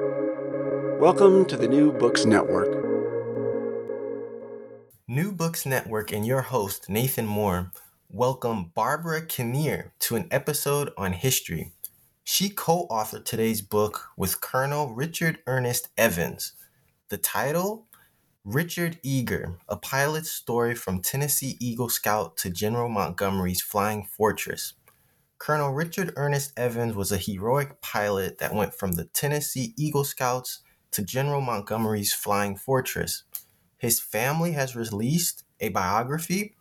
Welcome to the New Books Network. New Books Network and your host, Nathan Moore, welcome Barbara Kinnear to an episode on history. She co authored today's book with Colonel Richard Ernest Evans. The title Richard Eager, a pilot's story from Tennessee Eagle Scout to General Montgomery's Flying Fortress. Colonel Richard Ernest Evans was a heroic pilot that went from the Tennessee Eagle Scouts to General Montgomery's Flying Fortress. His family has released a biography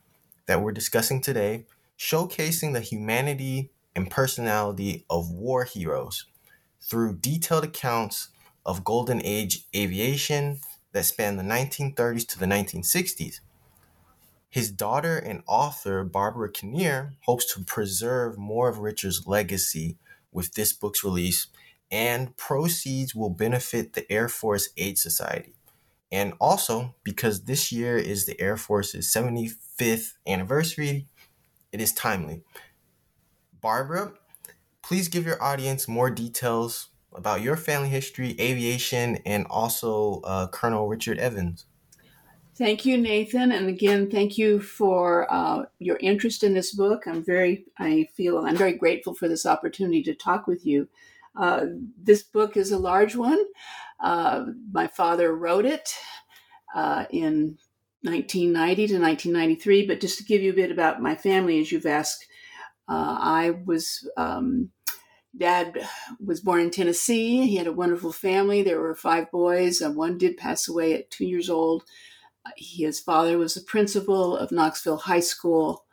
that we're discussing today, showcasing the humanity and personality of war heroes through detailed accounts of Golden Age aviation that spanned the 1930s to the 1960s. His daughter and author, Barbara Kinnear, hopes to preserve more of Richard's legacy with this book's release, and proceeds will benefit the Air Force Aid Society. And also, because this year is the Air Force's 75th anniversary, it is timely. Barbara, please give your audience more details about your family history, aviation, and also uh, Colonel Richard Evans. Thank you, Nathan, and again, thank you for uh, your interest in this book. I'm very, I feel, I'm very grateful for this opportunity to talk with you. Uh, this book is a large one. Uh, my father wrote it uh, in 1990 to 1993, but just to give you a bit about my family, as you've asked, uh, I was um, Dad was born in Tennessee. He had a wonderful family. There were five boys. Uh, one did pass away at two years old. His father was the principal of Knoxville High School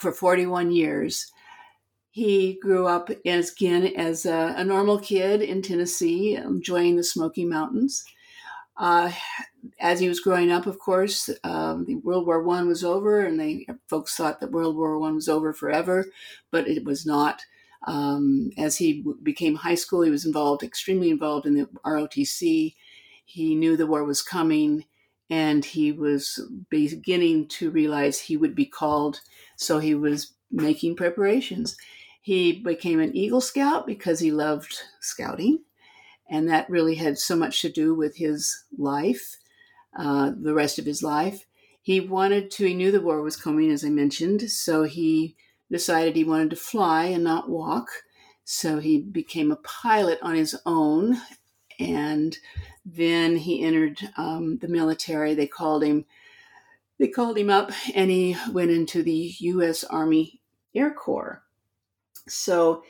for 41 years. He grew up as, again as a, a normal kid in Tennessee, enjoying the Smoky Mountains. Uh, as he was growing up, of course, um, the World War One was over, and they folks thought that World War One was over forever, but it was not. Um, as he became high school, he was involved, extremely involved in the ROTC. He knew the war was coming, and he was beginning to realize he would be called. So he was making preparations. He became an Eagle Scout because he loved scouting, and that really had so much to do with his life, uh, the rest of his life. He wanted to, he knew the war was coming, as I mentioned, so he decided he wanted to fly and not walk. So he became a pilot on his own. And then he entered um, the military. They called him. They called him up, and he went into the U.S. Army Air Corps. So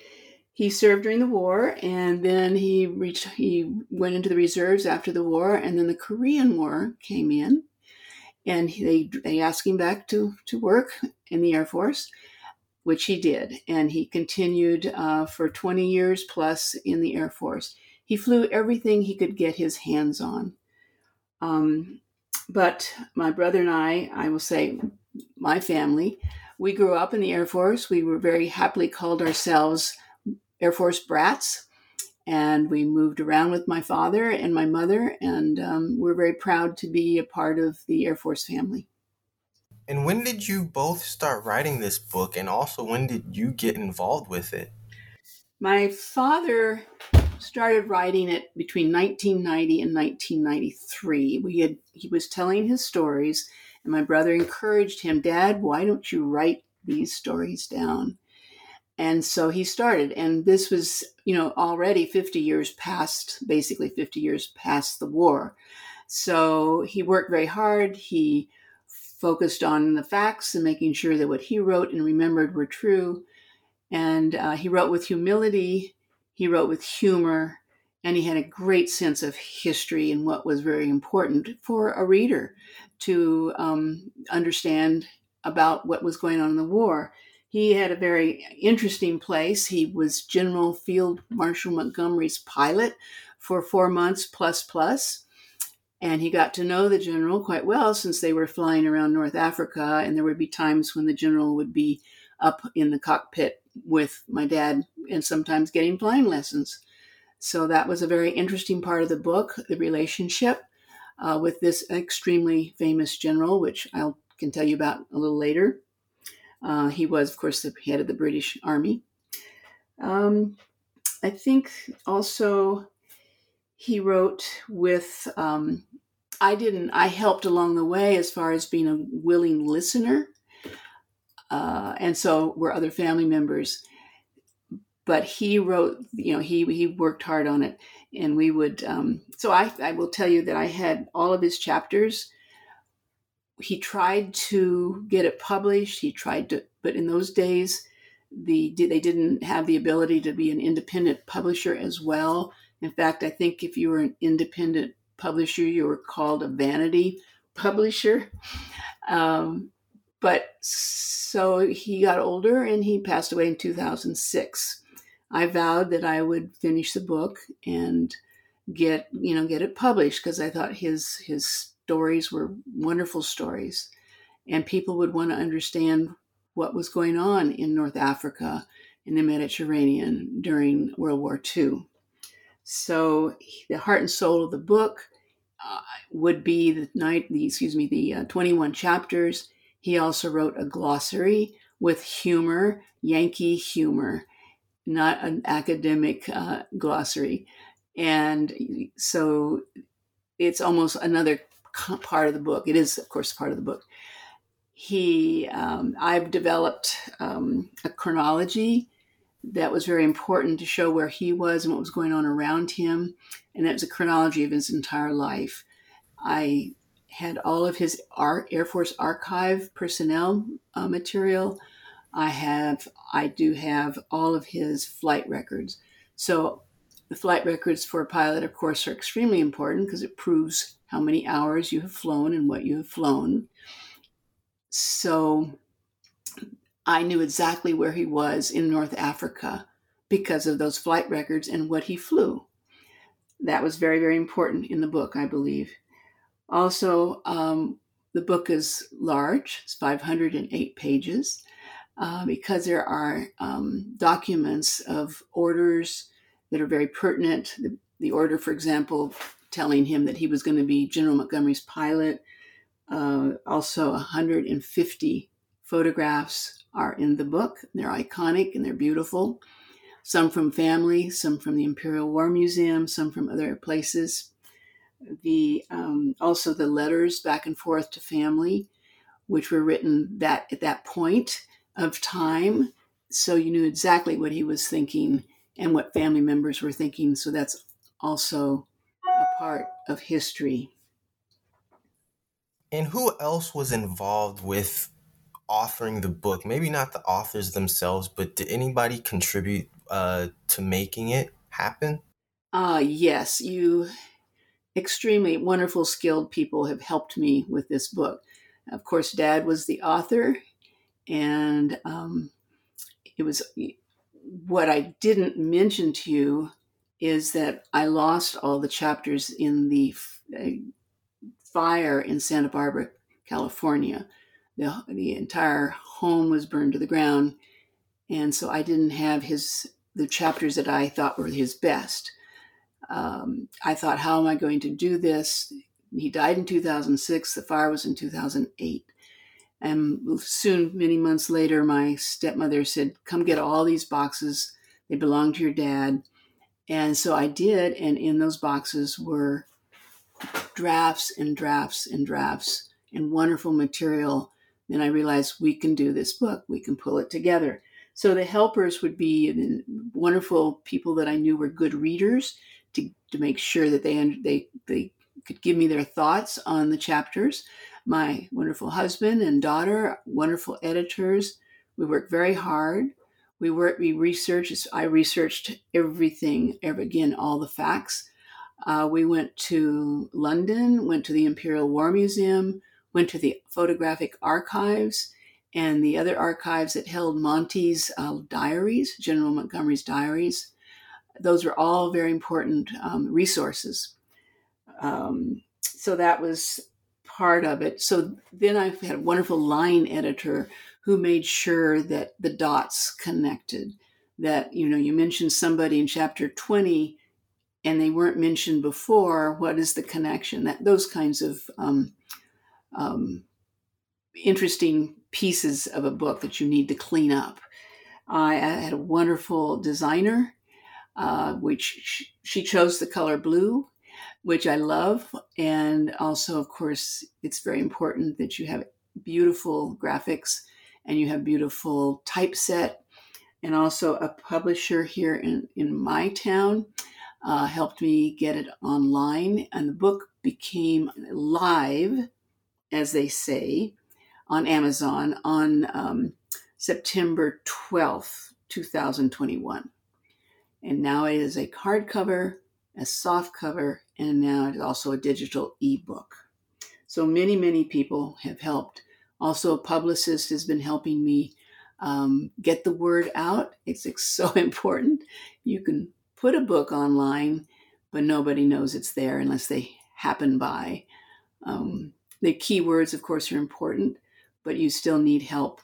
he served during the war, and then he reached. He went into the reserves after the war, and then the Korean War came in, and they they asked him back to to work in the Air Force which he did. And he continued uh, for 20 years plus in the Air Force. He flew everything he could get his hands on. Um, but my brother and I, I will say, my family, we grew up in the Air Force. We were very happily called ourselves Air Force brats. And we moved around with my father and my mother, and um, we're very proud to be a part of the Air Force family. And when did you both start writing this book? And also, when did you get involved with it? My father started writing it between 1990 and 1993. We had he was telling his stories, and my brother encouraged him, "Dad, why don't you write these stories down?" And so he started, and this was, you know, already 50 years past, basically 50 years past the war. So he worked very hard. He focused on the facts and making sure that what he wrote and remembered were true. And uh, he wrote with humility, he wrote with humor, and he had a great sense of history and what was very important for a reader to um, understand about what was going on in the war. He had a very interesting place. He was General Field Marshal Montgomery's pilot for four months plus plus plus and he got to know the general quite well since they were flying around North Africa. And there would be times when the general would be up in the cockpit with my dad and sometimes getting flying lessons. So that was a very interesting part of the book, the relationship uh, with this extremely famous general, which I can tell you about a little later. Uh, he was, of course, the head of the British Army. Um, I think also he wrote with, um, I didn't, I helped along the way as far as being a willing listener. Uh, and so were other family members. But he wrote, you know, he, he worked hard on it. And we would, um, so I, I will tell you that I had all of his chapters. He tried to get it published. He tried to, but in those days, the they didn't have the ability to be an independent publisher as well. In fact, I think if you were an independent publisher, you were called a vanity publisher. Um, but so he got older and he passed away in 2006. I vowed that I would finish the book and get you know get it published because I thought his his stories were wonderful stories, and people would want to understand what was going on in North Africa in the Mediterranean during World War II. So the heart and soul of the book uh, would be the night, the excuse me, the uh, 21 chapters. He also wrote a glossary with humor, Yankee humor, not an academic uh, glossary, and so it's almost another part of the book. It is, of course, part of the book. He, um, I've developed um, a chronology that was very important to show where he was and what was going on around him. And it was a chronology of his entire life. I had all of his Air Force Archive personnel uh, material. I have, I do have all of his flight records. So the flight records for a pilot, of course, are extremely important because it proves how many hours you have flown and what you have flown. So I knew exactly where he was in North Africa because of those flight records and what he flew. That was very, very important in the book, I believe. Also, um, the book is large, it's 508 pages, uh, because there are um, documents of orders that are very pertinent. The, the, order, for example, telling him that he was going to be General Montgomery's pilot, uh, also 150 photographs are in the book. They're iconic and they're beautiful. Some from family, some from the Imperial War Museum, some from other places. The um, also the letters back and forth to family, which were written that at that point of time, so you knew exactly what he was thinking and what family members were thinking. So that's also a part of history. And who else was involved with authoring the book? Maybe not the authors themselves, but did anybody contribute uh, to making it happen? Uh, yes, you extremely wonderful, skilled people have helped me with this book. Of course, Dad was the author, and um, it was what I didn't mention to you is that I lost all the chapters in the uh, fire in Santa Barbara, California the, the entire home was burned to the ground. And so I didn't have his the chapters that I thought were his best. Um, I thought, how am I going to do this? He died in 2006. The fire was in 2008. And soon, many months later, my stepmother said, Come get all these boxes. They belong to your dad. And so I did. And in those boxes were drafts and drafts and drafts and wonderful material then I realized we can do this book, we can pull it together. So the helpers would be wonderful people that I knew were good readers to, to make sure that they, they, they could give me their thoughts on the chapters. My wonderful husband and daughter, wonderful editors. We worked very hard. We worked, we researched, I researched everything, ever again, all the facts. Uh, we went to London, went to the Imperial War Museum, went to the photographic archives and the other archives that held Monty's uh, diaries, General Montgomery's diaries. Those were all very important um, resources. Um, so that was part of it. So then I had a wonderful line editor who made sure that the dots connected. That, you know, you mentioned somebody in chapter 20 and they weren't mentioned before. What is the connection? That those kinds of um, um, interesting pieces of a book that you need to clean up. I had a wonderful designer uh, which she chose the color blue, which I love. And also, of course, it's very important that you have beautiful graphics and you have beautiful typeset. And also, a publisher here in, in my town uh, helped me get it online. And the book became live, as they say, on Amazon on um, September 12th, 2021. And now it is a hardcover, a soft cover, and now it's also a digital ebook. So many, many people have helped. Also, a publicist has been helping me um, get the word out. It's so important. You can put a book online, but nobody knows it's there unless they happen by. Um, the keywords, of course, are important, but you still need help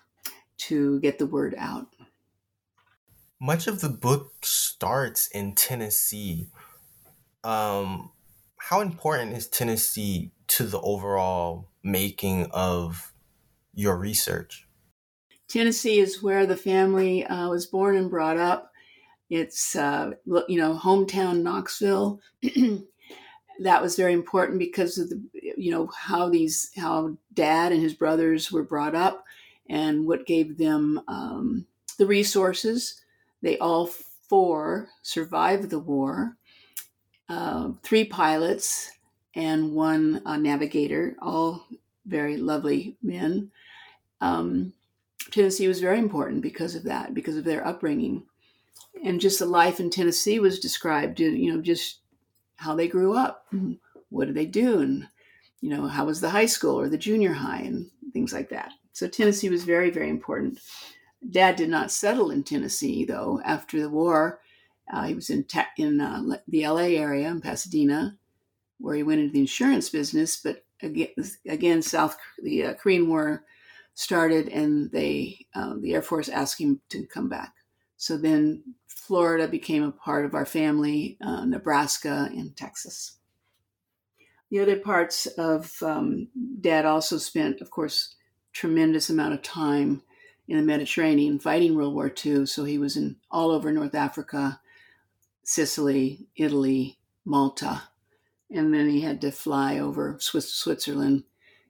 to get the word out. Much of the book starts in Tennessee. Um, how important is Tennessee to the overall making of your research? Tennessee is where the family uh, was born and brought up. It's uh, you know hometown Knoxville. that was very important because of the you know how these how dad and his brothers were brought up and what gave them um, the resources they all four survived the war uh, three pilots and one uh, navigator all very lovely men um, tennessee was very important because of that because of their upbringing and just the life in tennessee was described you know just how they grew up. What did they do? And, you know, how was the high school or the junior high and things like that. So Tennessee was very, very important. Dad did not settle in Tennessee, though, after the war. Uh, he was in, te- in uh, the LA area in Pasadena, where he went into the insurance business. But again, again South the uh, Korean War started, and they uh, the Air Force asked him to come back. So then Florida became a part of our family, uh, Nebraska, and Texas. The other parts of um, Dad also spent, of course, tremendous amount of time in the Mediterranean fighting World War II. So he was in all over North Africa, Sicily, Italy, Malta, and then he had to fly over Swiss, Switzerland,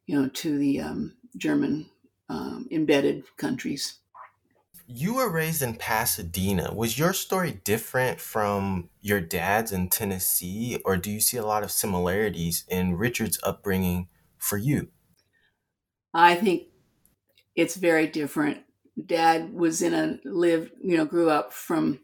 you know, to the um, German um, embedded countries. You were raised in Pasadena. Was your story different from your dad's in Tennessee, or do you see a lot of similarities in Richard's upbringing for you? I think it's very different. Dad was in a lived, you know, grew up from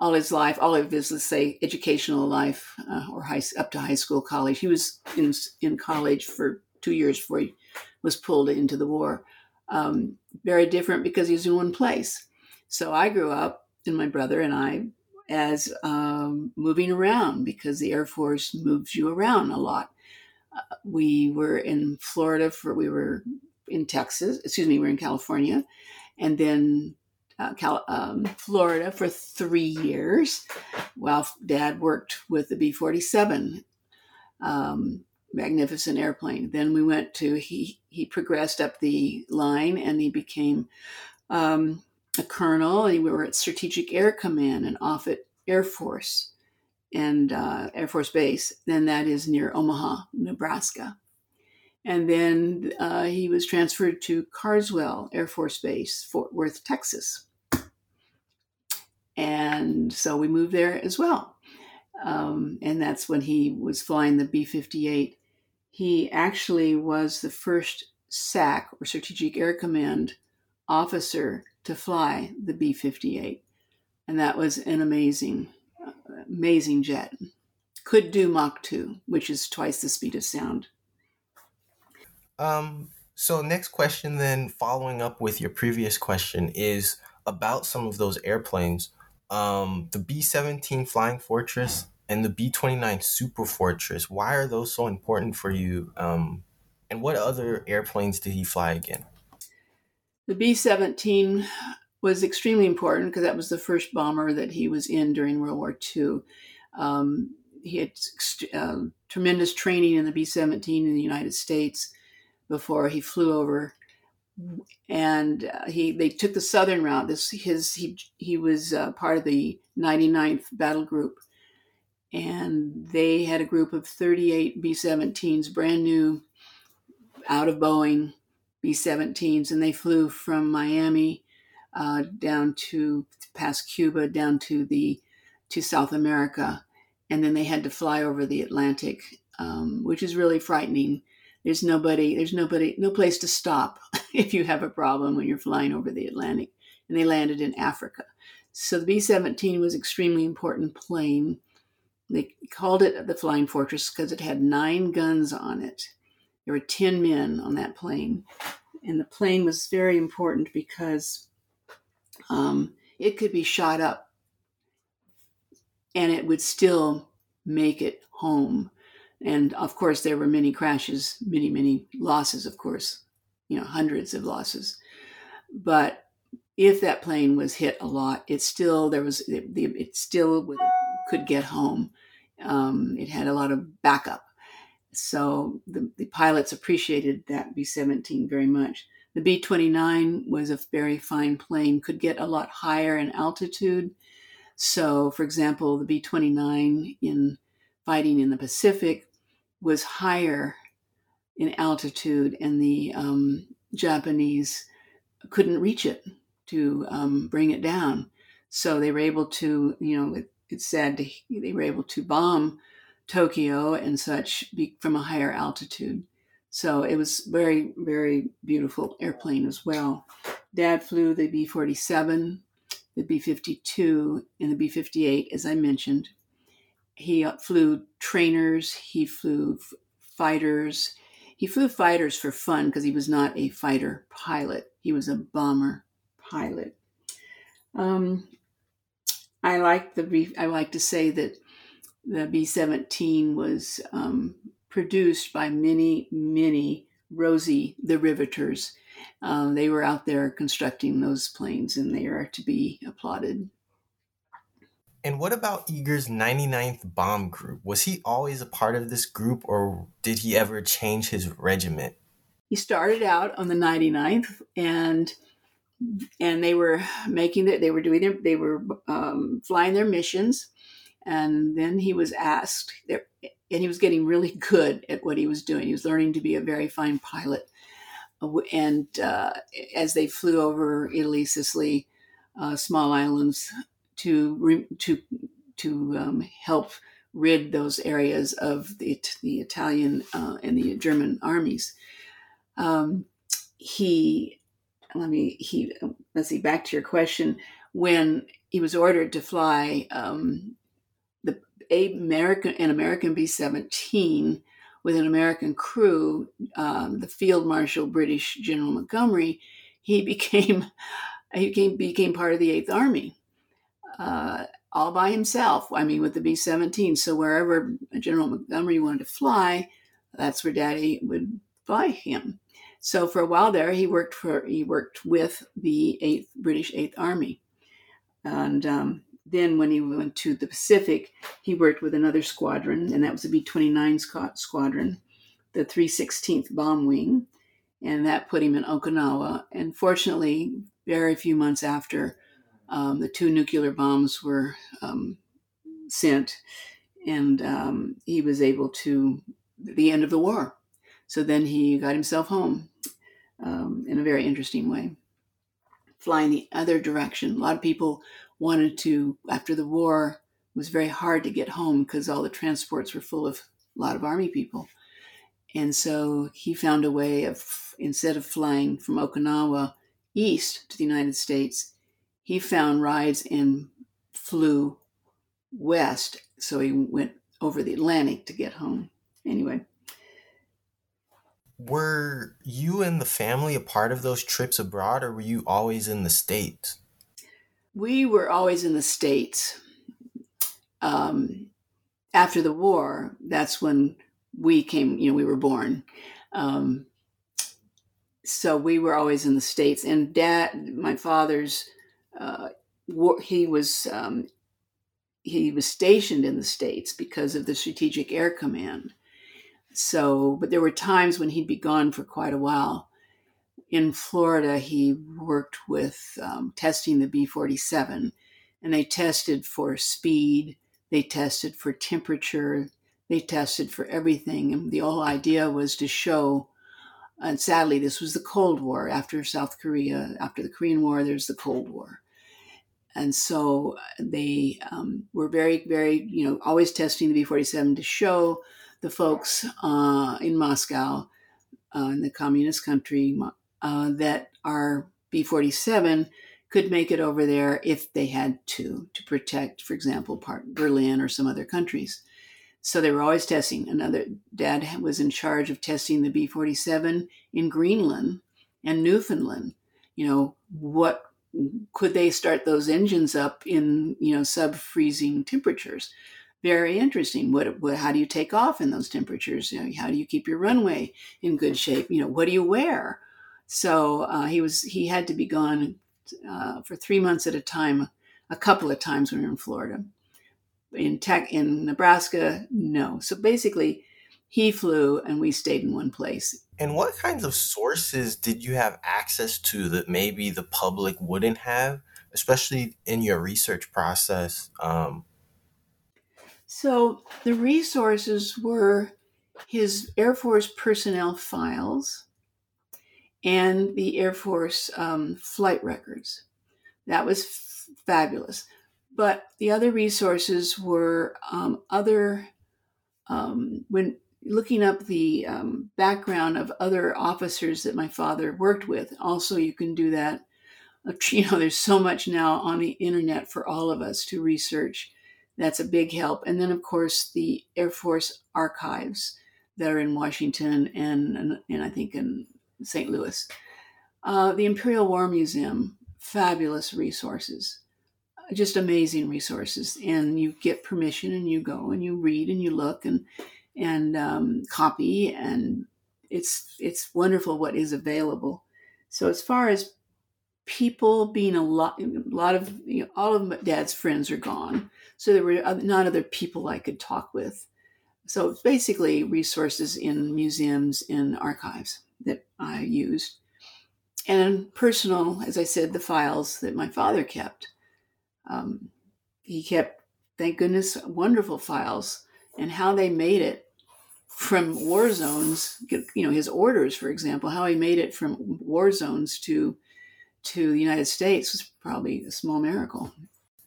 all his life, all of his, let's say, educational life, uh, or high up to high school, college. He was in in college for two years before he was pulled into the war um, very different because he was in one place. So I grew up, and my brother and I, as um, moving around because the Air Force moves you around a lot. Uh, we were in Florida for, we were in Texas, excuse me, we were in California, and then uh, Cal, um, Florida for three years while dad worked with the B 47. Um, magnificent airplane. Then we went to he he progressed up the line and he became um, a colonel. We were at Strategic Air Command and Offutt Air Force and uh, Air Force Base. Then that is near Omaha, Nebraska. And then uh, he was transferred to Carswell Air Force Base, Fort Worth, Texas. And so we moved there as well. Um, and that's when he was flying the B 58 he actually was the first SAC or Strategic Air Command officer to fly the B 58. And that was an amazing, amazing jet. Could do Mach 2, which is twice the speed of sound. Um, so, next question, then, following up with your previous question, is about some of those airplanes. Um, the B 17 Flying Fortress and the B 29 Super Fortress. Why are those so important for you? Um, and what other airplanes did he fly again? The B 17 was extremely important because that was the first bomber that he was in during World War II. Um, he had uh, tremendous training in the B 17 in the United States before he flew over and uh, he they took the southern route. This his he he was uh, part of the 99th Battle Group, and they had a group of 38 B-17s, brand new, out of Boeing B-17s, and they flew from Miami uh, down to past Cuba, down to the to South America, and then they had to fly over the Atlantic, um, which is really frightening. There's nobody, there's nobody, no place to stop if you have a problem when you're flying over the Atlantic. And they landed in Africa. So the B 17 was extremely important plane. They called it the Flying Fortress because it had nine guns on it. There were 10 men on that plane. And the plane was very important because um, it could be shot up and it would still make it home. And of course, there were many crashes, many, many losses, of course, you know, hundreds of losses. But if that plane was hit a lot, it still, there was, it, it still would, could get home. Um, it had a lot of backup. So the, the pilots appreciated that B 17 very much. The B 29 was a very fine plane, could get a lot higher in altitude. So, for example, the B 29 in fighting in the Pacific was higher in altitude, and the um, Japanese couldn't reach it to um, bring it down. So they were able to, you know, it, it's sad to, they were able to bomb Tokyo and such be, from a higher altitude. So it was very, very beautiful airplane as well. Dad flew the B 47, the B 52, and the B 58, as I mentioned. He flew trainers, he flew fighters. He flew fighters for fun because he was not a fighter pilot, he was a bomber pilot. Um, I like the I like to say that the B seventeen was um, produced by many many Rosie the Riveters. Um, they were out there constructing those planes, and they are to be applauded. And what about Eager's 99th Bomb Group? Was he always a part of this group, or did he ever change his regiment? He started out on the 99th, and and they were making it. They were doing their. They were um, flying their missions, and then he was asked. and he was getting really good at what he was doing. He was learning to be a very fine pilot. And uh, as they flew over Italy, Sicily, uh, small islands, to to to um, help rid those areas of the the Italian uh, and the German armies. Um, he let me he let's see back to your question when he was ordered to fly um, the American an American B seventeen with an American crew, um, the Field Marshal British General Montgomery, he became he became, became part of the Eighth Army. Uh, all by himself. I mean, with the B 17. So wherever General Montgomery wanted to fly, that's where Daddy would fly him. So for a while there, he worked for he worked with the Eighth British Eighth Army, and um, then when he went to the Pacific, he worked with another squadron, and that was the B twenty nine squadron, the three sixteenth Bomb Wing, and that put him in Okinawa. And fortunately, very few months after, um, the two nuclear bombs were um, sent, and um, he was able to the end of the war. So then he got himself home um, in a very interesting way, flying the other direction. A lot of people wanted to after the war. It was very hard to get home because all the transports were full of a lot of army people. And so he found a way of, instead of flying from Okinawa east to the United States, he found rides and flew west. So he went over the Atlantic to get home. Anyway. Were you and the family a part of those trips abroad, or were you always in the States? We were always in the States. Um, after the war, that's when we came, you know, we were born. Um, so we were always in the States. And dad, my father's uh, he was um, he was stationed in the states because of the Strategic Air Command. So, but there were times when he'd be gone for quite a while. in Florida, he worked with um, testing the B 47, and they tested for speed, they tested for temperature, they tested for everything. And the whole idea was to show, and sadly, this was the Cold War after South Korea, after the Korean War, there's the Cold War. And so they um, were very, very, you know, always testing the B 47 to show the folks uh, in Moscow, uh, in the communist country, uh, that our B 47 could make it over there if they had to, to protect, for example, part Berlin or some other countries. So they were always testing. Another dad was in charge of testing the B 47 in Greenland and Newfoundland. You know, what could they start those engines up in, you know, sub freezing temperatures? Very interesting. What, what, how do you take off in those temperatures? You know, how do you keep your runway in good shape? You know, what do you wear? So uh, he was he had to be gone uh, for three months at a time, a couple of times when we were in Florida. In tech in Nebraska, no. So basically, he flew and we stayed in one place. And what kinds of sources did you have access to that maybe the public wouldn't have, especially in your research process? Um, so the resources were his Air Force personnel files and the Air Force um, flight records. That was f- fabulous. But the other resources were um, other, um, when looking up the um, background of other officers that my father worked with, also you can do that. Uh, you know, there's so much now on the internet for all of us to research. That's a big help. And then, of course, the Air Force archives that are in Washington and, and, and I think in St. Louis. Uh, the Imperial War Museum, fabulous resources, just amazing resources. And you get permission and you go and you read and you look and and um, copy and it's it's wonderful what is available. So as far as people being a lot, a lot of you know, all of Dad's friends are gone, so there were not other people I could talk with. So basically, resources in museums and archives that I used, and personal, as I said, the files that my father kept. Um, he kept, thank goodness, wonderful files and how they made it from war zones. You know, his orders, for example, how he made it from war zones to to the United States was probably a small miracle.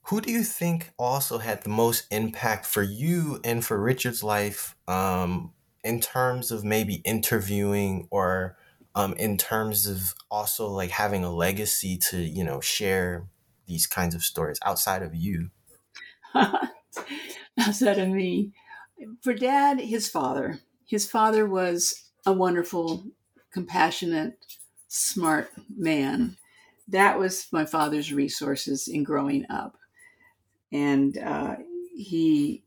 Who do you think also had the most impact for you and for Richard's life um, in terms of maybe interviewing or um, in terms of also like having a legacy to you know share these kinds of stories outside of you outside of me for dad his father his father was a wonderful compassionate smart man that was my father's resources in growing up and uh, he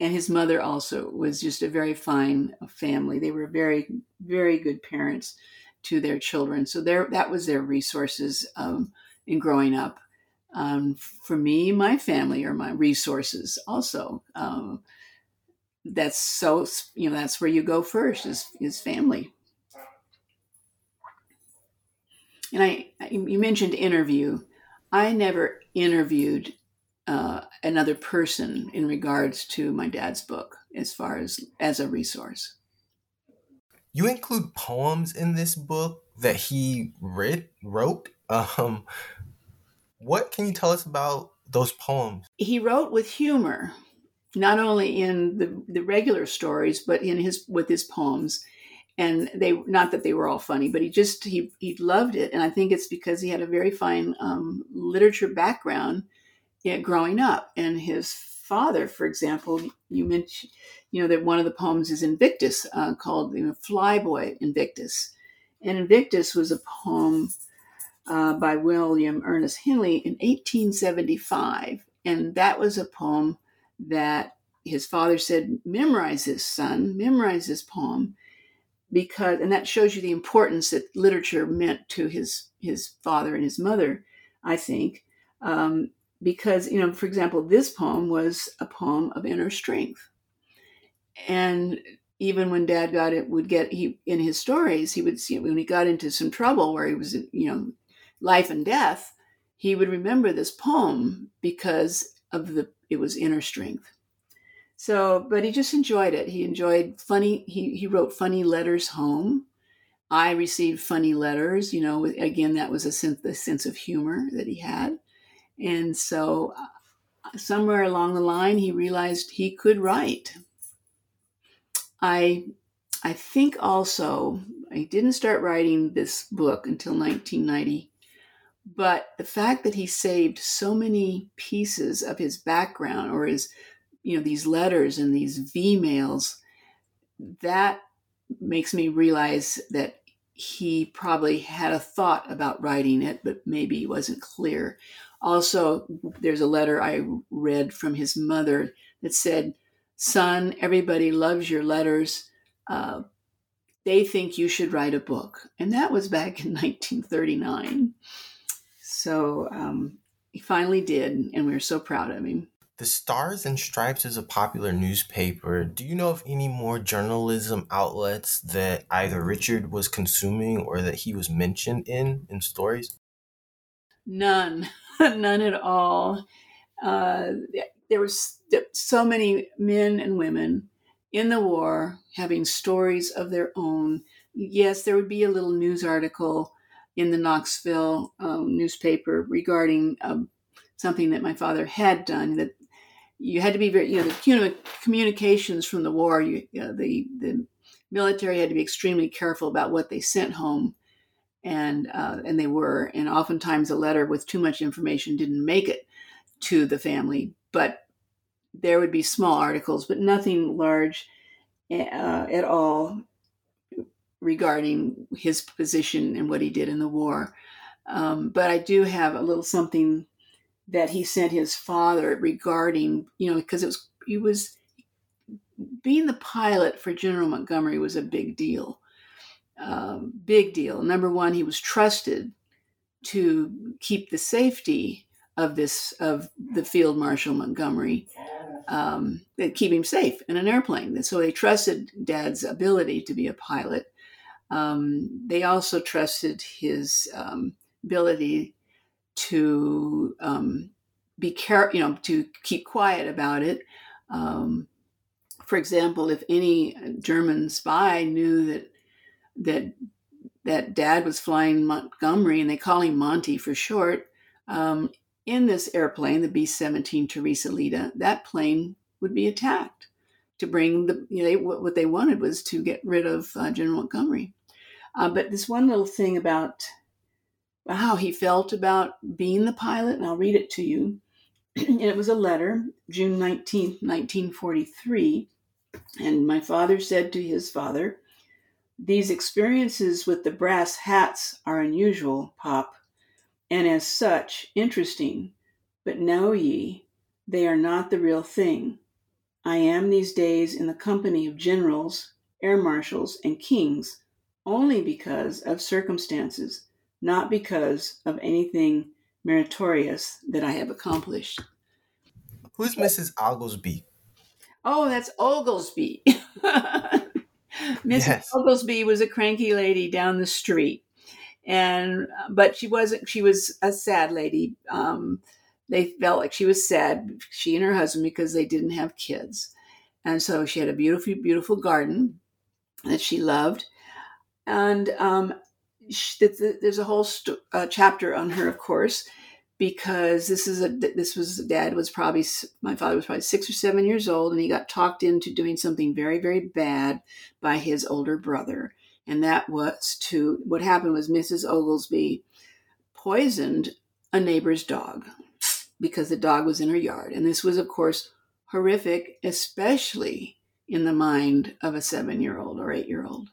and his mother also was just a very fine family. They were very, very good parents to their children. So there, that was their resources um, in growing up. Um, for me, my family are my resources also. Um, that's so you know that's where you go first is is family. And I, you mentioned interview. I never interviewed uh, another person in regards to my dad's book as far as as a resource. You include poems in this book that he writ, wrote. Um, what can you tell us about those poems? He wrote with humor, not only in the, the regular stories, but in his with his poems. And they not that they were all funny, but he just he he loved it, and I think it's because he had a very fine um, literature background yeah, growing up. And his father, for example, you mentioned, you know, that one of the poems is Invictus, uh, called you know, Flyboy Invictus. And Invictus was a poem uh, by William Ernest Henley in 1875. And that was a poem that his father said, memorize this, son, memorize this poem. Because, and that shows you the importance that literature meant to his, his father and his mother, I think. Um, because, you know, for example, this poem was a poem of inner strength. And even when Dad got it, would get he in his stories, he would see when he got into some trouble where he was, you know, life and death. He would remember this poem because of the it was inner strength. So, but he just enjoyed it. He enjoyed funny. He he wrote funny letters home. I received funny letters. You know, again, that was a sense, the sense of humor that he had, and so uh, somewhere along the line, he realized he could write. I I think also I didn't start writing this book until 1990 but the fact that he saved so many pieces of his background or his you know these letters and these v mails that makes me realize that he probably had a thought about writing it but maybe he wasn't clear. Also there's a letter i read from his mother that said son everybody loves your letters. Uh, they think you should write a book. And that was back in 1939 so um, he finally did and we were so proud of him the Stars and Stripes is a popular newspaper. Do you know of any more journalism outlets that either Richard was consuming or that he was mentioned in in stories? None, none at all. Uh, there was so many men and women in the war having stories of their own. Yes, there would be a little news article in the Knoxville um, newspaper regarding um, something that my father had done that you had to be very, you know, the communications from the war, you, you know, the, the military had to be extremely careful about what they sent home. And, uh, and they were, and oftentimes a letter with too much information didn't make it to the family, but there would be small articles, but nothing large uh, at all regarding his position and what he did in the war. Um, but I do have a little something that he sent his father regarding, you know, because it was he was being the pilot for General Montgomery was a big deal. Um, big deal. Number one, he was trusted to keep the safety of this of the Field Marshal Montgomery, um, keep him safe in an airplane. So they trusted Dad's ability to be a pilot. Um, they also trusted his um, ability to um, be careful, you know, to keep quiet about it. Um, for example, if any German spy knew that that that Dad was flying Montgomery, and they call him Monty for short, um, in this airplane, the B-17 Teresa Lita, that plane would be attacked to bring the you know they, what they wanted was to get rid of uh, General Montgomery. Uh, but this one little thing about how he felt about being the pilot, and I'll read it to you. and it was a letter, June 19th, 1943. And my father said to his father, These experiences with the brass hats are unusual, Pop, and as such interesting. But know ye, they are not the real thing. I am these days in the company of generals, air marshals, and kings only because of circumstances not because of anything meritorious that I have accomplished. Who's Mrs. Oglesby? Oh, that's Oglesby. Mrs. Yes. Oglesby was a cranky lady down the street, and but she wasn't. She was a sad lady. Um, they felt like she was sad, she and her husband, because they didn't have kids, and so she had a beautiful, beautiful garden that she loved, and um, there's a whole st- uh, chapter on her, of course, because this is a this was dad was probably my father was probably six or seven years old, and he got talked into doing something very very bad by his older brother, and that was to what happened was Mrs. Oglesby poisoned a neighbor's dog because the dog was in her yard, and this was of course horrific, especially in the mind of a seven year old or eight year old.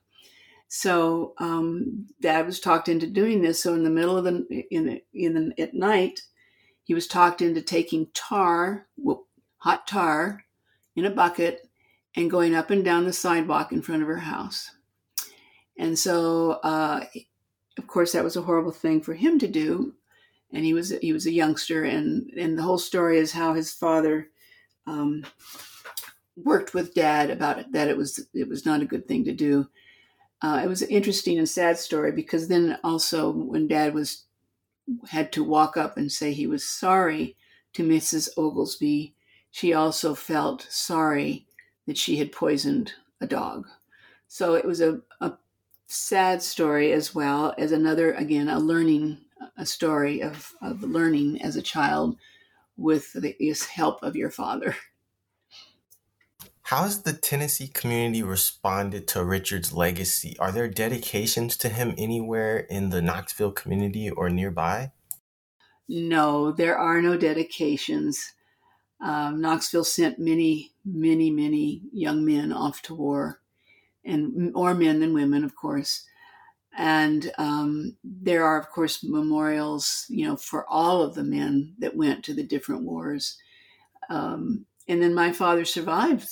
So um, Dad was talked into doing this. So in the middle of the in the, in the, at night, he was talked into taking tar, hot tar, in a bucket, and going up and down the sidewalk in front of her house. And so, uh, of course, that was a horrible thing for him to do. And he was he was a youngster, and and the whole story is how his father um, worked with Dad about it that it was it was not a good thing to do. Uh, it was an interesting and sad story because then also when Dad was had to walk up and say he was sorry to Mrs. Oglesby, she also felt sorry that she had poisoned a dog. So it was a, a sad story as well as another, again, a learning, a story of, of learning as a child with the help of your father. How has the Tennessee community responded to Richard's legacy? Are there dedications to him anywhere in the Knoxville community or nearby? No, there are no dedications. Um, Knoxville sent many, many, many young men off to war, and more men than women, of course. And um, there are, of course, memorials, you know, for all of the men that went to the different wars. Um, and then my father survived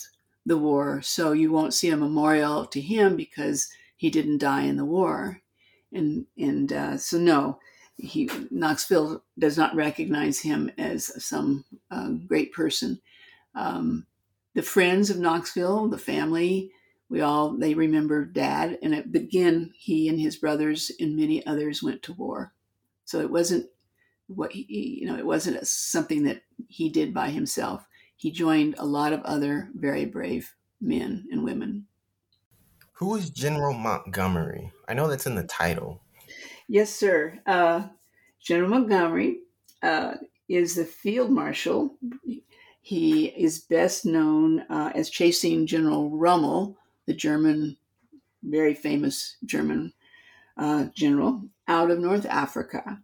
the war, so you won't see a memorial to him because he didn't die in the war. And and uh, so no, he Knoxville does not recognize him as some uh, great person. Um, the friends of Knoxville, the family, we all they remember Dad, and it, again, he and his brothers and many others went to war. So it wasn't what he, you know, it wasn't something that he did by himself. He joined a lot of other very brave men and women. Who is General Montgomery? I know that's in the title. Yes, sir. Uh, General Montgomery uh, is the field marshal. He is best known uh, as chasing General Rommel, the German, very famous German uh, general, out of North Africa,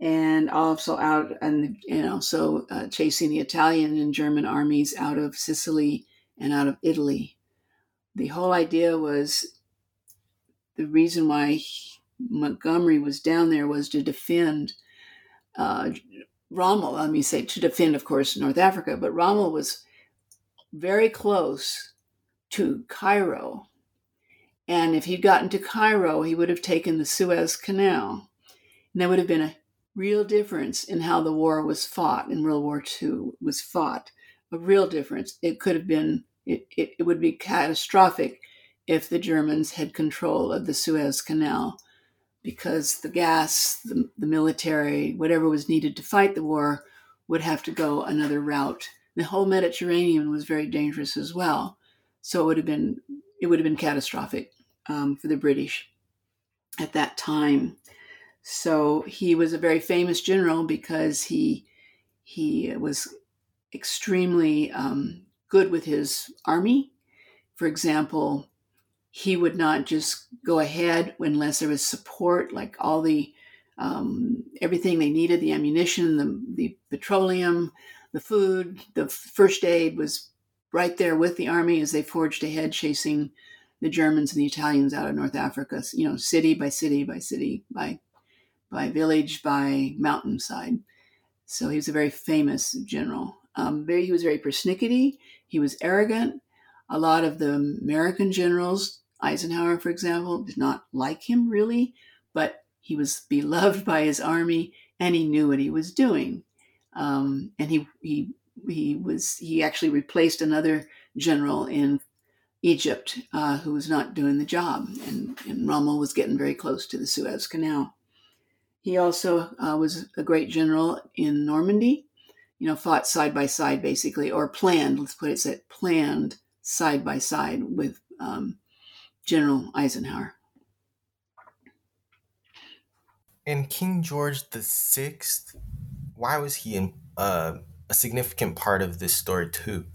and also out and and also uh, chasing the Italian and German armies out of Sicily and out of Italy. The whole idea was the reason why Montgomery was down there was to defend uh, Rommel. Let me say to defend, of course, North Africa, but Rommel was very close to Cairo. And if he'd gotten to Cairo, he would have taken the Suez Canal. And there would have been a real difference in how the war was fought in World War II was fought. A real difference. It could have been, it, it, it would be catastrophic if the Germans had control of the Suez Canal because the gas, the, the military, whatever was needed to fight the war would have to go another route. The whole Mediterranean was very dangerous as well, so it would have been it would have been catastrophic um, for the British at that time. So he was a very famous general because he he was extremely um, good with his army. For example, he would not just go ahead unless there was support, like all the um, everything they needed, the ammunition, the, the petroleum, the food, the first aid was right there with the army as they forged ahead, chasing the Germans and the Italians out of North Africa. You know, city by city by city by by village by mountainside. So he was a very famous general. Um, very, he was very persnickety. He was arrogant. A lot of the American generals Eisenhower, for example, did not like him really, but he was beloved by his army and he knew what he was doing. Um, and he, he, he was, he actually replaced another general in Egypt uh, who was not doing the job. And, and Rommel was getting very close to the Suez Canal. He also uh, was a great general in Normandy, you know, fought side by side basically, or planned, let's put it, said planned side by side with um, General Eisenhower. And King George the Sixth, why was he in, uh, a significant part of this story too?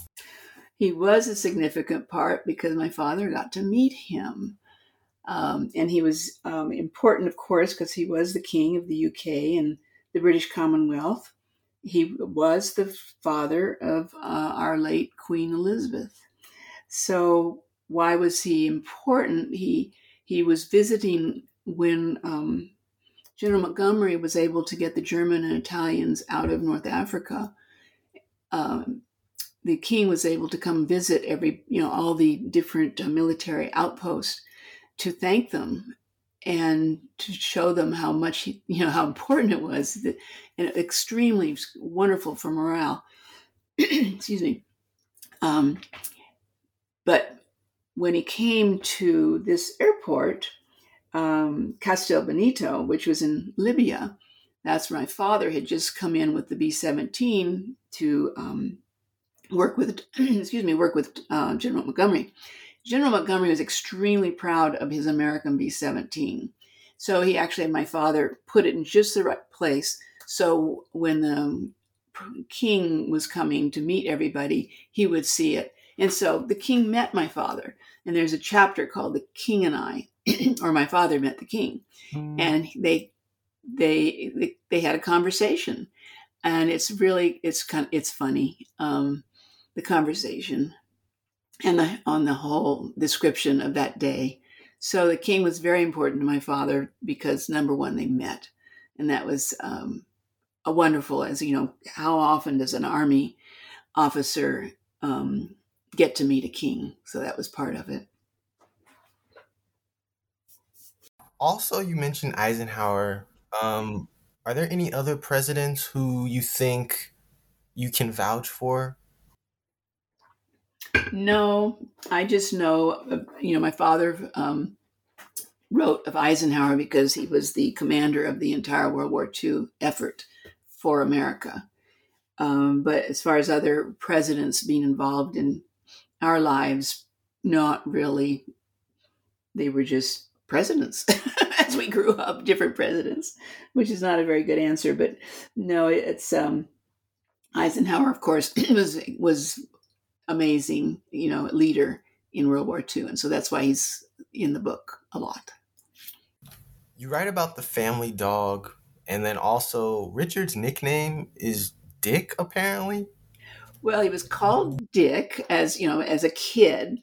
He was a significant part because my father got to meet him. Um, and he was um, important, of course, because he was the king of the UK and the British Commonwealth. He was the father of uh, our late Queen Elizabeth. So why was he important? He he was visiting when um, General Montgomery was able to get the German and Italians out of North Africa. Um, the king was able to come visit every you know all the different uh, military outposts to thank them and to show them how much he, you know how important it was that, and extremely wonderful for morale excuse me um, But when he came to this airport, um, Castel Benito, which was in Libya, that's where my father had just come in with the B 17 to um, work with, excuse me, work with uh, General Montgomery. General Montgomery was extremely proud of his American B 17. So he actually had my father put it in just the right place. So when the king was coming to meet everybody, he would see it. And so the king met my father. And there's a chapter called The King and I, or my father met the king. Mm. And they they they had a conversation. And it's really it's kind of, it's funny. Um, the conversation and the on the whole description of that day. So the king was very important to my father because number one, they met. And that was um, a wonderful, as you know, how often does an army officer um, get to meet a king? So that was part of it. Also, you mentioned Eisenhower. Um, are there any other presidents who you think you can vouch for? No, I just know, uh, you know, my father um, wrote of Eisenhower because he was the commander of the entire World War II effort for America. Um, but as far as other presidents being involved in our lives, not really. They were just presidents as we grew up, different presidents, which is not a very good answer. But no, it's um, Eisenhower, of course, was was amazing, you know, leader in World War II, and so that's why he's in the book a lot. You write about the family dog and then also, Richard's nickname is Dick, apparently. Well, he was called Dick as you know as a kid,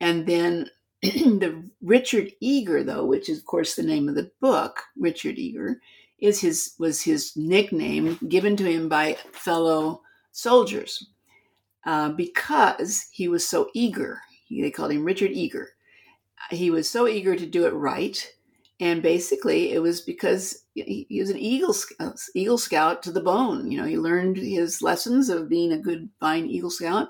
and then the Richard Eager, though, which is of course the name of the book, Richard Eager, is his was his nickname given to him by fellow soldiers uh, because he was so eager. They called him Richard Eager. He was so eager to do it right and basically it was because he, was an eagle scout, eagle scout to the bone you know he learned his lessons of being a good fine eagle scout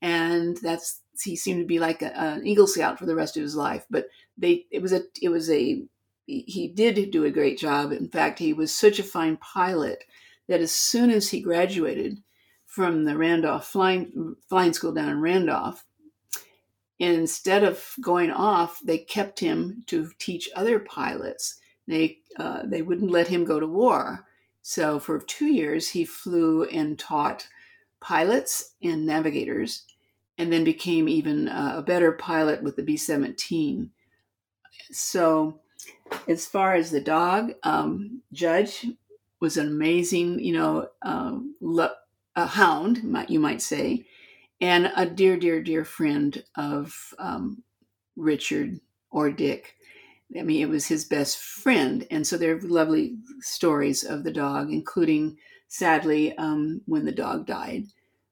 and that's he seemed to be like a, an eagle scout for the rest of his life but they it was a it was a he did do a great job in fact he was such a fine pilot that as soon as he graduated from the randolph flying flying school down in randolph and instead of going off, they kept him to teach other pilots. They uh, they wouldn't let him go to war. So for two years, he flew and taught pilots and navigators, and then became even uh, a better pilot with the B 17. So, as far as the dog, um, Judge was an amazing, you know, uh, a hound, you might say and a dear, dear, dear friend of um, Richard or Dick. I mean, it was his best friend. And so there are lovely stories of the dog, including, sadly, um, when the dog died.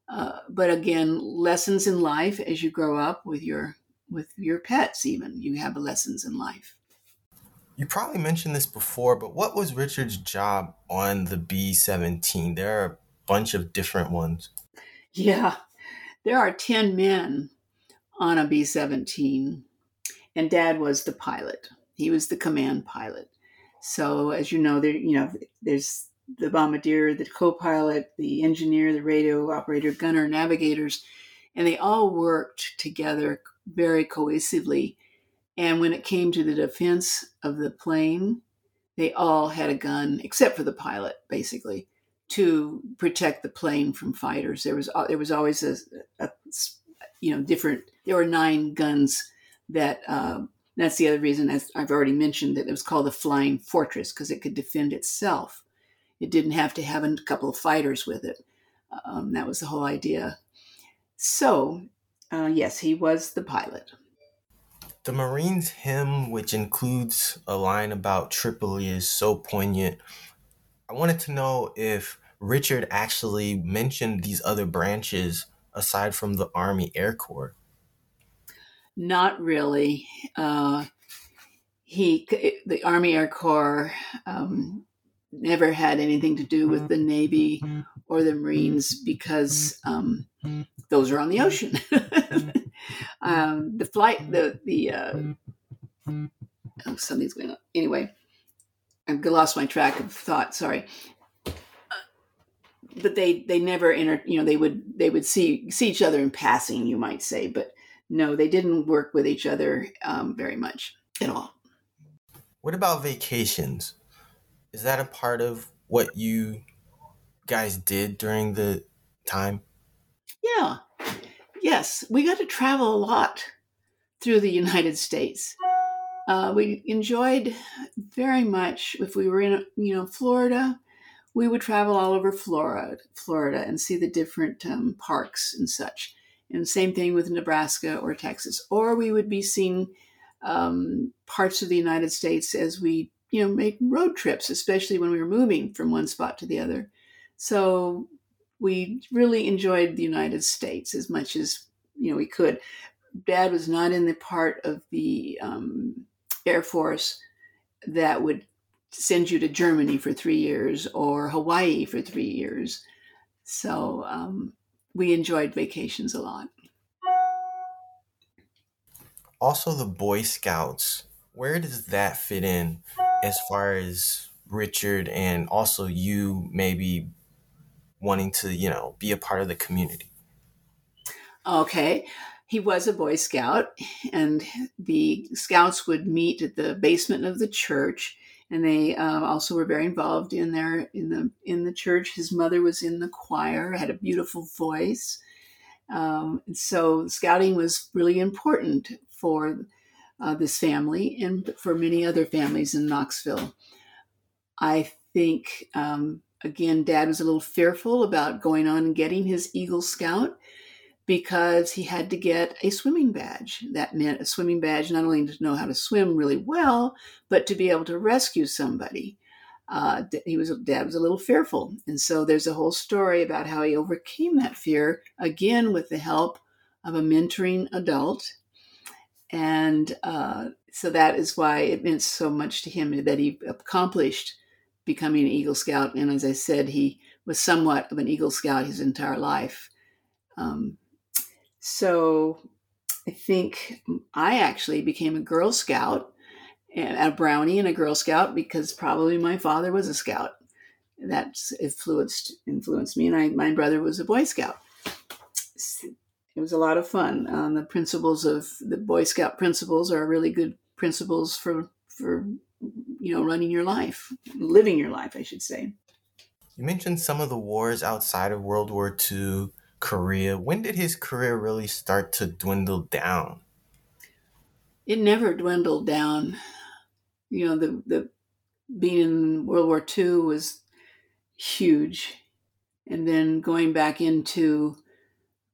Uh, but again, lessons in life as you grow up with your with your pets. Even you have lessons in life. You probably mentioned this before, but what was Richard's job on the B seventeen? There are bunch of different ones. Yeah, there are 10 men on a B 17, and dad was the pilot. He was the command pilot. So, as you know, there, you know, there's the bombardier, the co pilot, the engineer, the radio operator, gunner, navigators, and they all worked together very cohesively. And when it came to the defense of the plane, they all had a gun, except for the pilot, basically to protect the plane from fighters. There was there was always a, a you know different. There were nine guns that. Uh, that's the other reason, as I've already mentioned, that it was called the Flying Fortress because it could defend itself. It didn't have to have a couple of fighters with it. Um, that was the whole idea. So, uh, yes, he was the pilot. The Marines hymn, which includes a line about Tripoli, is so poignant. I wanted to know if Richard actually mentioned these other branches aside from the Army Air Corps? Not really. Uh, he, the Army Air Corps, um, never had anything to do with the Navy or the Marines because um, those are on the ocean. Um, the flight, the the uh, oh, something's going on. Anyway, I've lost my track of thought. Sorry. But they they never enter. You know, they would they would see see each other in passing, you might say, but no, they didn't work with each other um, very much at all. What about vacations? Is that a part of what you guys did during the time? Yeah. Yes, we got to travel a lot through the United States. Uh, we enjoyed very much if we were in you know Florida, we would travel all over Florida, Florida, and see the different um, parks and such. And same thing with Nebraska or Texas. Or we would be seeing um, parts of the United States as we, you know, make road trips, especially when we were moving from one spot to the other. So we really enjoyed the United States as much as you know we could. Dad was not in the part of the um, Air Force that would send you to Germany for three years or Hawaii for three years. So um, we enjoyed vacations a lot. Also, the Boy Scouts. Where does that fit in as far as Richard and also you maybe wanting to, you know, be a part of the community? Okay. He was a Boy Scout, and the Scouts would meet at the basement of the church and they uh, also were very involved in their in the in the church. His mother was in the choir, had a beautiful voice, um, so scouting was really important for uh, this family and for many other families in Knoxville. I think um, again, Dad was a little fearful about going on and getting his Eagle Scout because he had to get a swimming badge. That meant a swimming badge not only to know how to swim really well, but to be able to rescue somebody. Uh, he was dad was a little fearful, and so there's a whole story about how he overcame that fear again with the help of a mentoring adult, and uh, so that is why it meant so much to him that he accomplished becoming an Eagle Scout. And as I said, he was somewhat of an Eagle Scout his entire life. Um, so I think I actually became a Girl Scout, a Brownie and a Girl Scout because probably my father was a Scout. That's influenced influenced me, and I, my brother was a Boy Scout. It was a lot of fun. Um, the principles of the Boy Scout principles are really good principles for for you know running your life, living your life, I should say. You mentioned some of the wars outside of World War II career. When did his career really start to dwindle down? It never dwindled down. You know, the the being in World War II was huge, and then going back into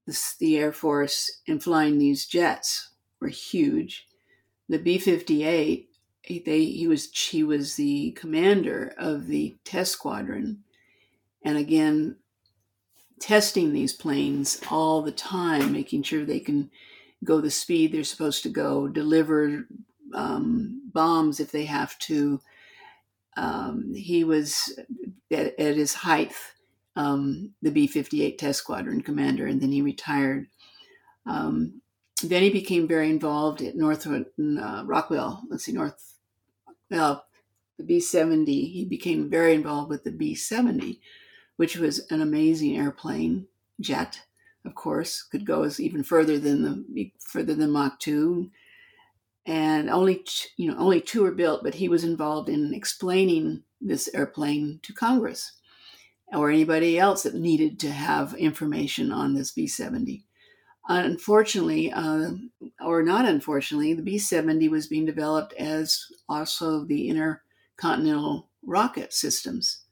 the, the Air Force and flying these jets were huge. The B fifty eight, they he was he was the commander of the test squadron, and again testing these planes all the time, making sure they can go the speed they're supposed to go, deliver um, bombs if they have to. Um, he was at, at his height um, the B 58 Test Squadron commander, and then he retired. Um, then he became very involved at North uh, Rockwell. Let's see, North, well, the B 70. He became very involved with the B 70 which was an amazing airplane jet. Of course, could go as even further than the further than Mach two, and only you know only two were built. But he was involved in explaining this airplane to Congress or anybody else that needed to have information on this B seventy. Unfortunately, uh, or not unfortunately, the B 70 was being developed as also the intercontinental rocket systems.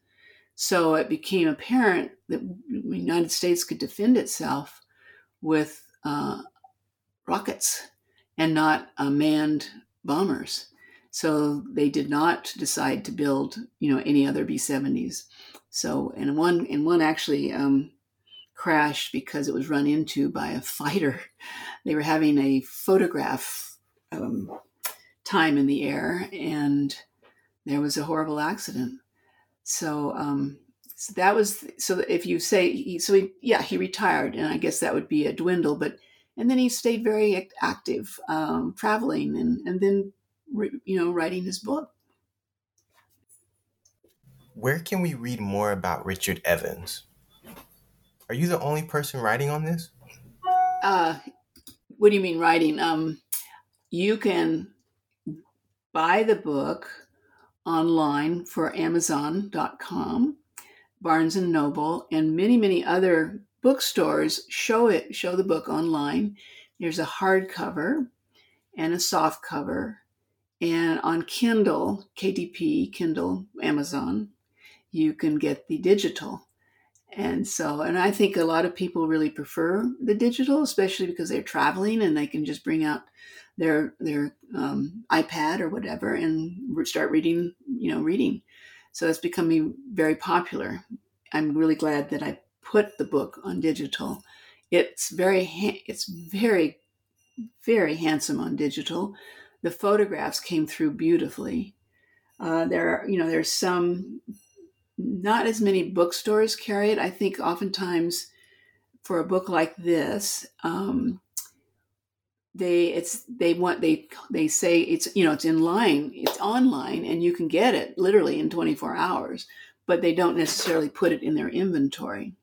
So it became apparent that the United States could defend itself with uh, rockets and not uh, manned bombers. So they did not decide to build, you know, any other B-70s. So and one and one actually um, crashed because it was run into by a fighter. They were having a photograph um, time in the air, and there was a horrible accident. So, um, so that was so if you say he, so he, yeah he retired and I guess that would be a dwindle, but and then he stayed very active, um, traveling, and and then you know writing his book. Where can we read more about Richard Evans? Are you the only person writing on this? Uh, what do you mean writing? Um, you can buy the book online for Amazon.com, Barnes and Noble, and many, many other bookstores show it, show the book online. There's a hardcover and a soft cover. And on Kindle, KDP, Kindle, Amazon, you can get the digital. And so, and I think a lot of people really prefer the digital, especially because they're traveling and they can just bring out their their um, iPad or whatever and start reading, you know, reading. So it's becoming very popular. I'm really glad that I put the book on digital. It's very it's very very handsome on digital. The photographs came through beautifully. Uh, there are, you know, there's some not as many bookstores carry it. I think oftentimes for a book like this, um, they it's they want they they say it's you know it's in line it's online and you can get it literally in 24 hours but they don't necessarily put it in their inventory.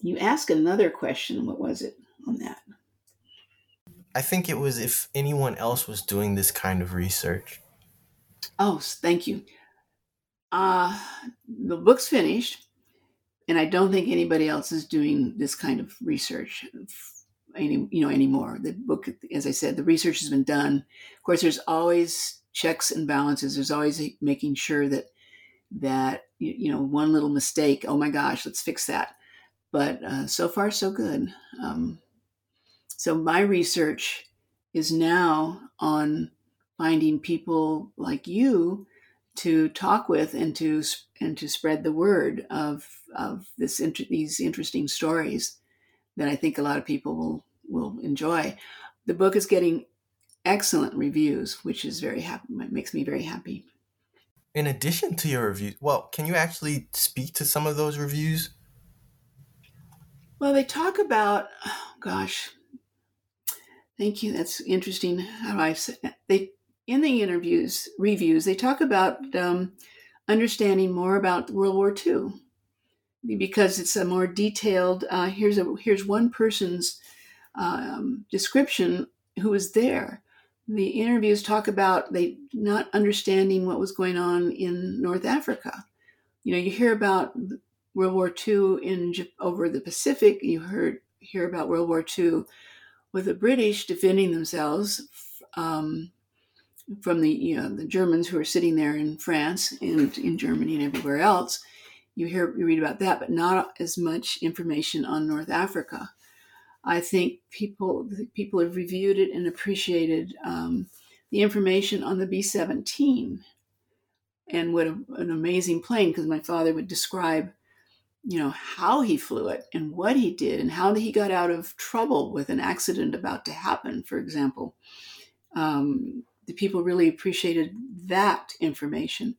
You ask another question. What was it on that? I think it was if anyone else was doing this kind of research. Oh thank you uh, the book's finished, and I don't think anybody else is doing this kind of research any you know anymore. The book, as I said, the research has been done. Of course, there's always checks and balances. There's always making sure that that you know one little mistake. Oh my gosh, let's fix that. But uh, so far, so good. Um, so my research is now on finding people like you to talk with and to and to spread the word of of this these interesting stories that I think a lot of people will will enjoy. The book is getting excellent reviews, which is very happy makes me very happy. In addition to your reviews, well, can you actually speak to some of those reviews? Well, they talk about, oh gosh, thank you. That's interesting. How do I say? They in the interviews, reviews, they talk about um, understanding more about World War II because it's a more detailed. Uh, here's a here's one person's um, description who was there. The interviews talk about they not understanding what was going on in North Africa. You know, you hear about World War II in over the Pacific. You heard hear about World War II with the British defending themselves um, from the you know the Germans who are sitting there in France and in Germany and everywhere else. You hear you read about that, but not as much information on North Africa. I think people people have reviewed it and appreciated um, the information on the B seventeen, and what a, an amazing plane! Because my father would describe, you know, how he flew it and what he did and how he got out of trouble with an accident about to happen. For example, um, the people really appreciated that information.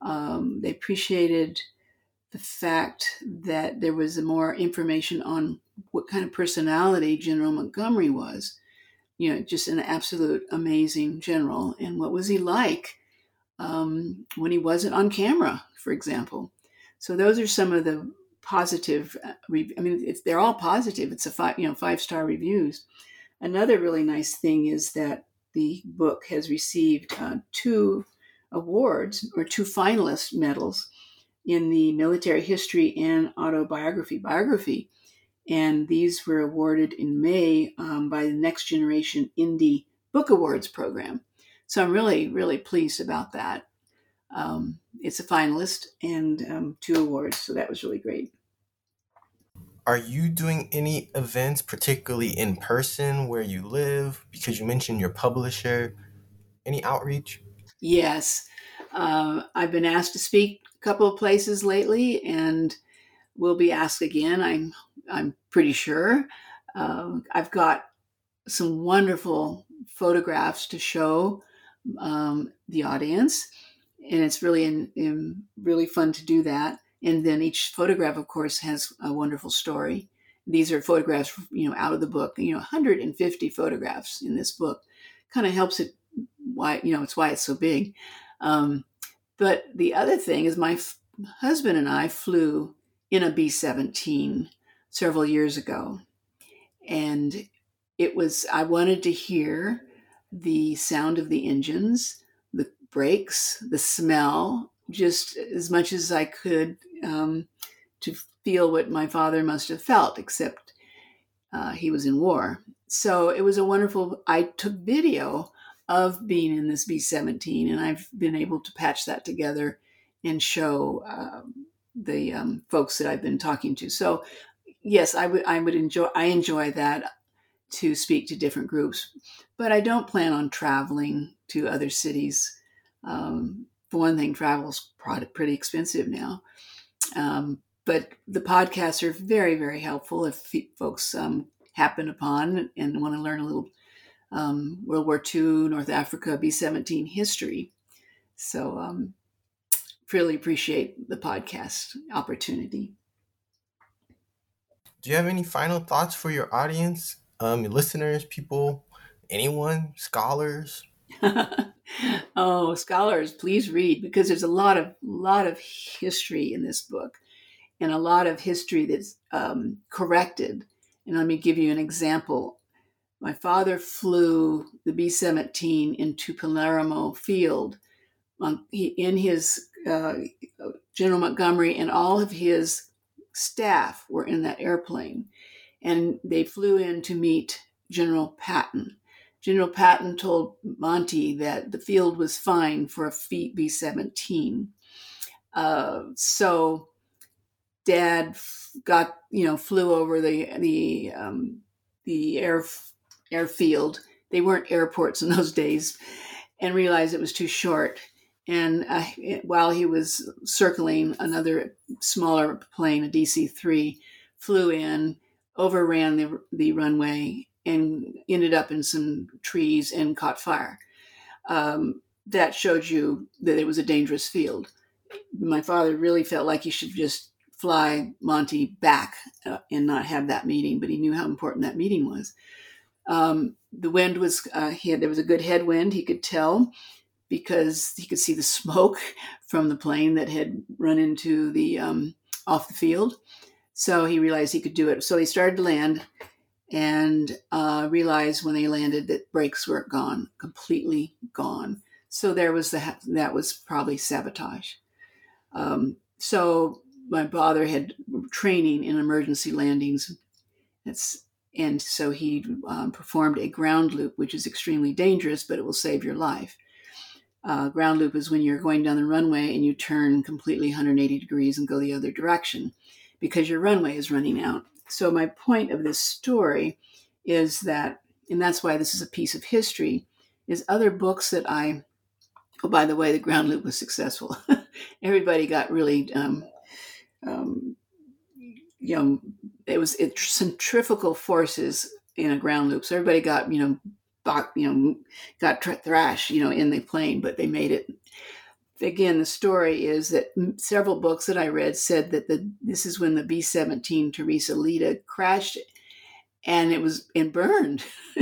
Um, they appreciated the fact that there was more information on what kind of personality General Montgomery was. You know, just an absolute amazing general. And what was he like um, when he wasn't on camera, for example? So those are some of the positive. Uh, I mean, they're all positive. It's a five, you know, five star reviews. Another really nice thing is that the book has received uh, two awards or two finalist medals in the military history and autobiography biography. And these were awarded in May um, by the Next Generation Indie Book Awards program. So I'm really, really pleased about that. Um, it's a finalist and um, two awards. So that was really great are you doing any events, particularly in person where you live? Because you mentioned your publisher. Any outreach? Yes. Uh, I've been asked to speak a couple of places lately and will be asked again, I'm, I'm pretty sure. Uh, I've got some wonderful photographs to show um, the audience, and it's really in, in really fun to do that. And then each photograph, of course, has a wonderful story these are photographs, you know, out of the book. You know, 150 photographs in this book, kind of helps it. Why you know it's why it's so big. Um, but the other thing is, my f- husband and I flew in a B 17 several years ago. And it was, I wanted to hear the sound of the engines, the brakes, the smell, just as much as I could um, to feel what my father must have felt, except uh, he was in war. So it was a wonderful, I took video of being in this B 17, and I've been able to patch that together and show um, the um, folks that I've been talking to. So, yes, I would I would enjoy I enjoy that to speak to different groups, but I don't plan on traveling to other cities. Um, for one thing, travel is pretty expensive now. Um, but the podcasts are very, very helpful if folks um, happen upon and want to learn a little um, World War II, North Africa, B 17 history. So, um, really appreciate the podcast opportunity. Do you have any final thoughts for your audience, um, your listeners, people, anyone, scholars? oh, scholars, please read because there's a lot of lot of history in this book, and a lot of history that's um, corrected. And let me give you an example. My father flew the B 17 into Palermo Field on, he, in his uh, General Montgomery and all of his staff were in that airplane. And they flew in to meet General Patton. General Patton told Monty that the field was fine for a B 17. Uh, so dad got, you know, flew over the, the, um, the air, airfield. They weren't airports in those days and realized it was too short and uh, while he was circling, another smaller plane, a DC 3, flew in, overran the, the runway, and ended up in some trees and caught fire. Um, that showed you that it was a dangerous field. My father really felt like he should just fly Monty back uh, and not have that meeting, but he knew how important that meeting was. Um, the wind was, uh, he had, there was a good headwind, he could tell because he could see the smoke from the plane that had run into the um, off the field. So he realized he could do it. So he started to land and uh, realized when they landed that brakes were gone, completely gone. So there was the that was probably sabotage. Um, so my father had training in emergency landings. And so he um, performed a ground loop, which is extremely dangerous, but it will save your life. Uh, ground loop is when you're going down the runway and you turn completely 180 degrees and go the other direction because your runway is running out. So, my point of this story is that, and that's why this is a piece of history, is other books that I, oh, by the way, the ground loop was successful. Everybody got really, um, um, you know, it was it, centrifugal forces in a ground loop. So, everybody got, you know, you know, got thrashed, you know, in the plane, but they made it. Again, the story is that several books that I read said that the this is when the B seventeen Teresa Lita crashed, and it was and burned,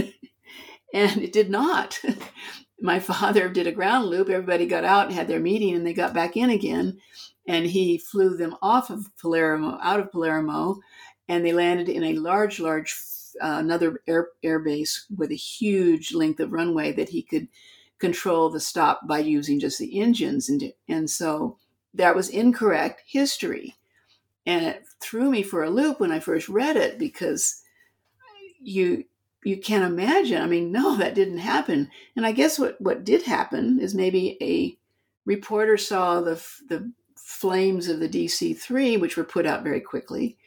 and it did not. My father did a ground loop. Everybody got out had their meeting, and they got back in again, and he flew them off of Palermo, out of Palermo, and they landed in a large, large uh, another air, air base with a huge length of runway that he could control the stop by using just the engines. And, and so that was incorrect history. And it threw me for a loop when I first read it because you you can't imagine. I mean, no, that didn't happen. And I guess what, what did happen is maybe a reporter saw the, the flames of the DC 3, which were put out very quickly,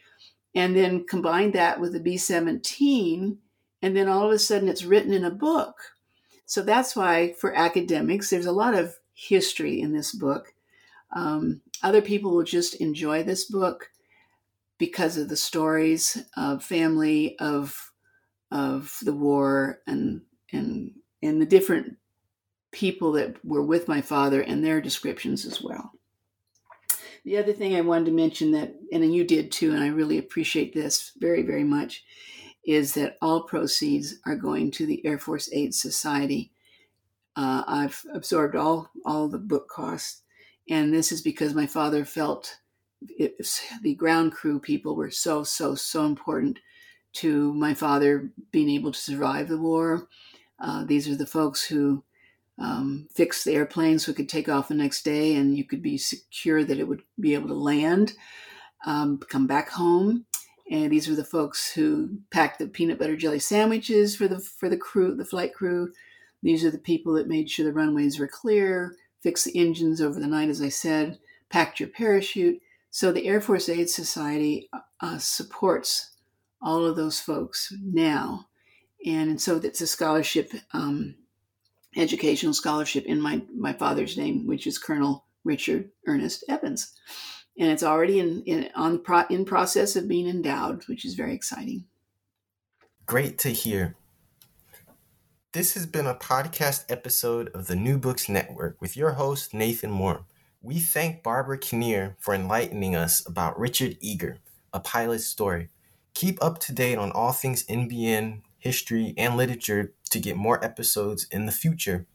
and then combined that with the B17, and then all of a sudden it's written in a book. So that's why for academics, there's a lot of history in this book. Um, other people will just enjoy this book because of the stories of family, of of the war, and and and the different people that were with my father and their descriptions as well. The other thing I wanted to mention that, and you did too, and I really appreciate this very, very much, is that all proceeds are going to the Air Force Aid Society. Uh, I've absorbed all all the book costs, and this is because my father felt it, the ground crew people were so so so important to my father being able to survive the war. Uh, these are the folks who um, fixed the airplane so it could take off the next day, and you could be secure that it would be able to land, um, come back home. And these were the folks who packed the peanut butter jelly sandwiches for the for the crew, the flight crew. These are the people that made sure the runways were clear, fixed the engines over the night, as I said, packed your parachute. So the Air Force Aid Society uh, supports all of those folks now, and so it's a scholarship, um, educational scholarship in my my father's name, which is Colonel Richard Ernest Evans, and it's already in in on pro, in process of being endowed, which is very exciting. Great to hear. This has been a podcast episode of the New Books Network with your host, Nathan Moore. We thank Barbara Kinnear for enlightening us about Richard Eager, a pilot's story. Keep up to date on all things NBN, history, and literature to get more episodes in the future.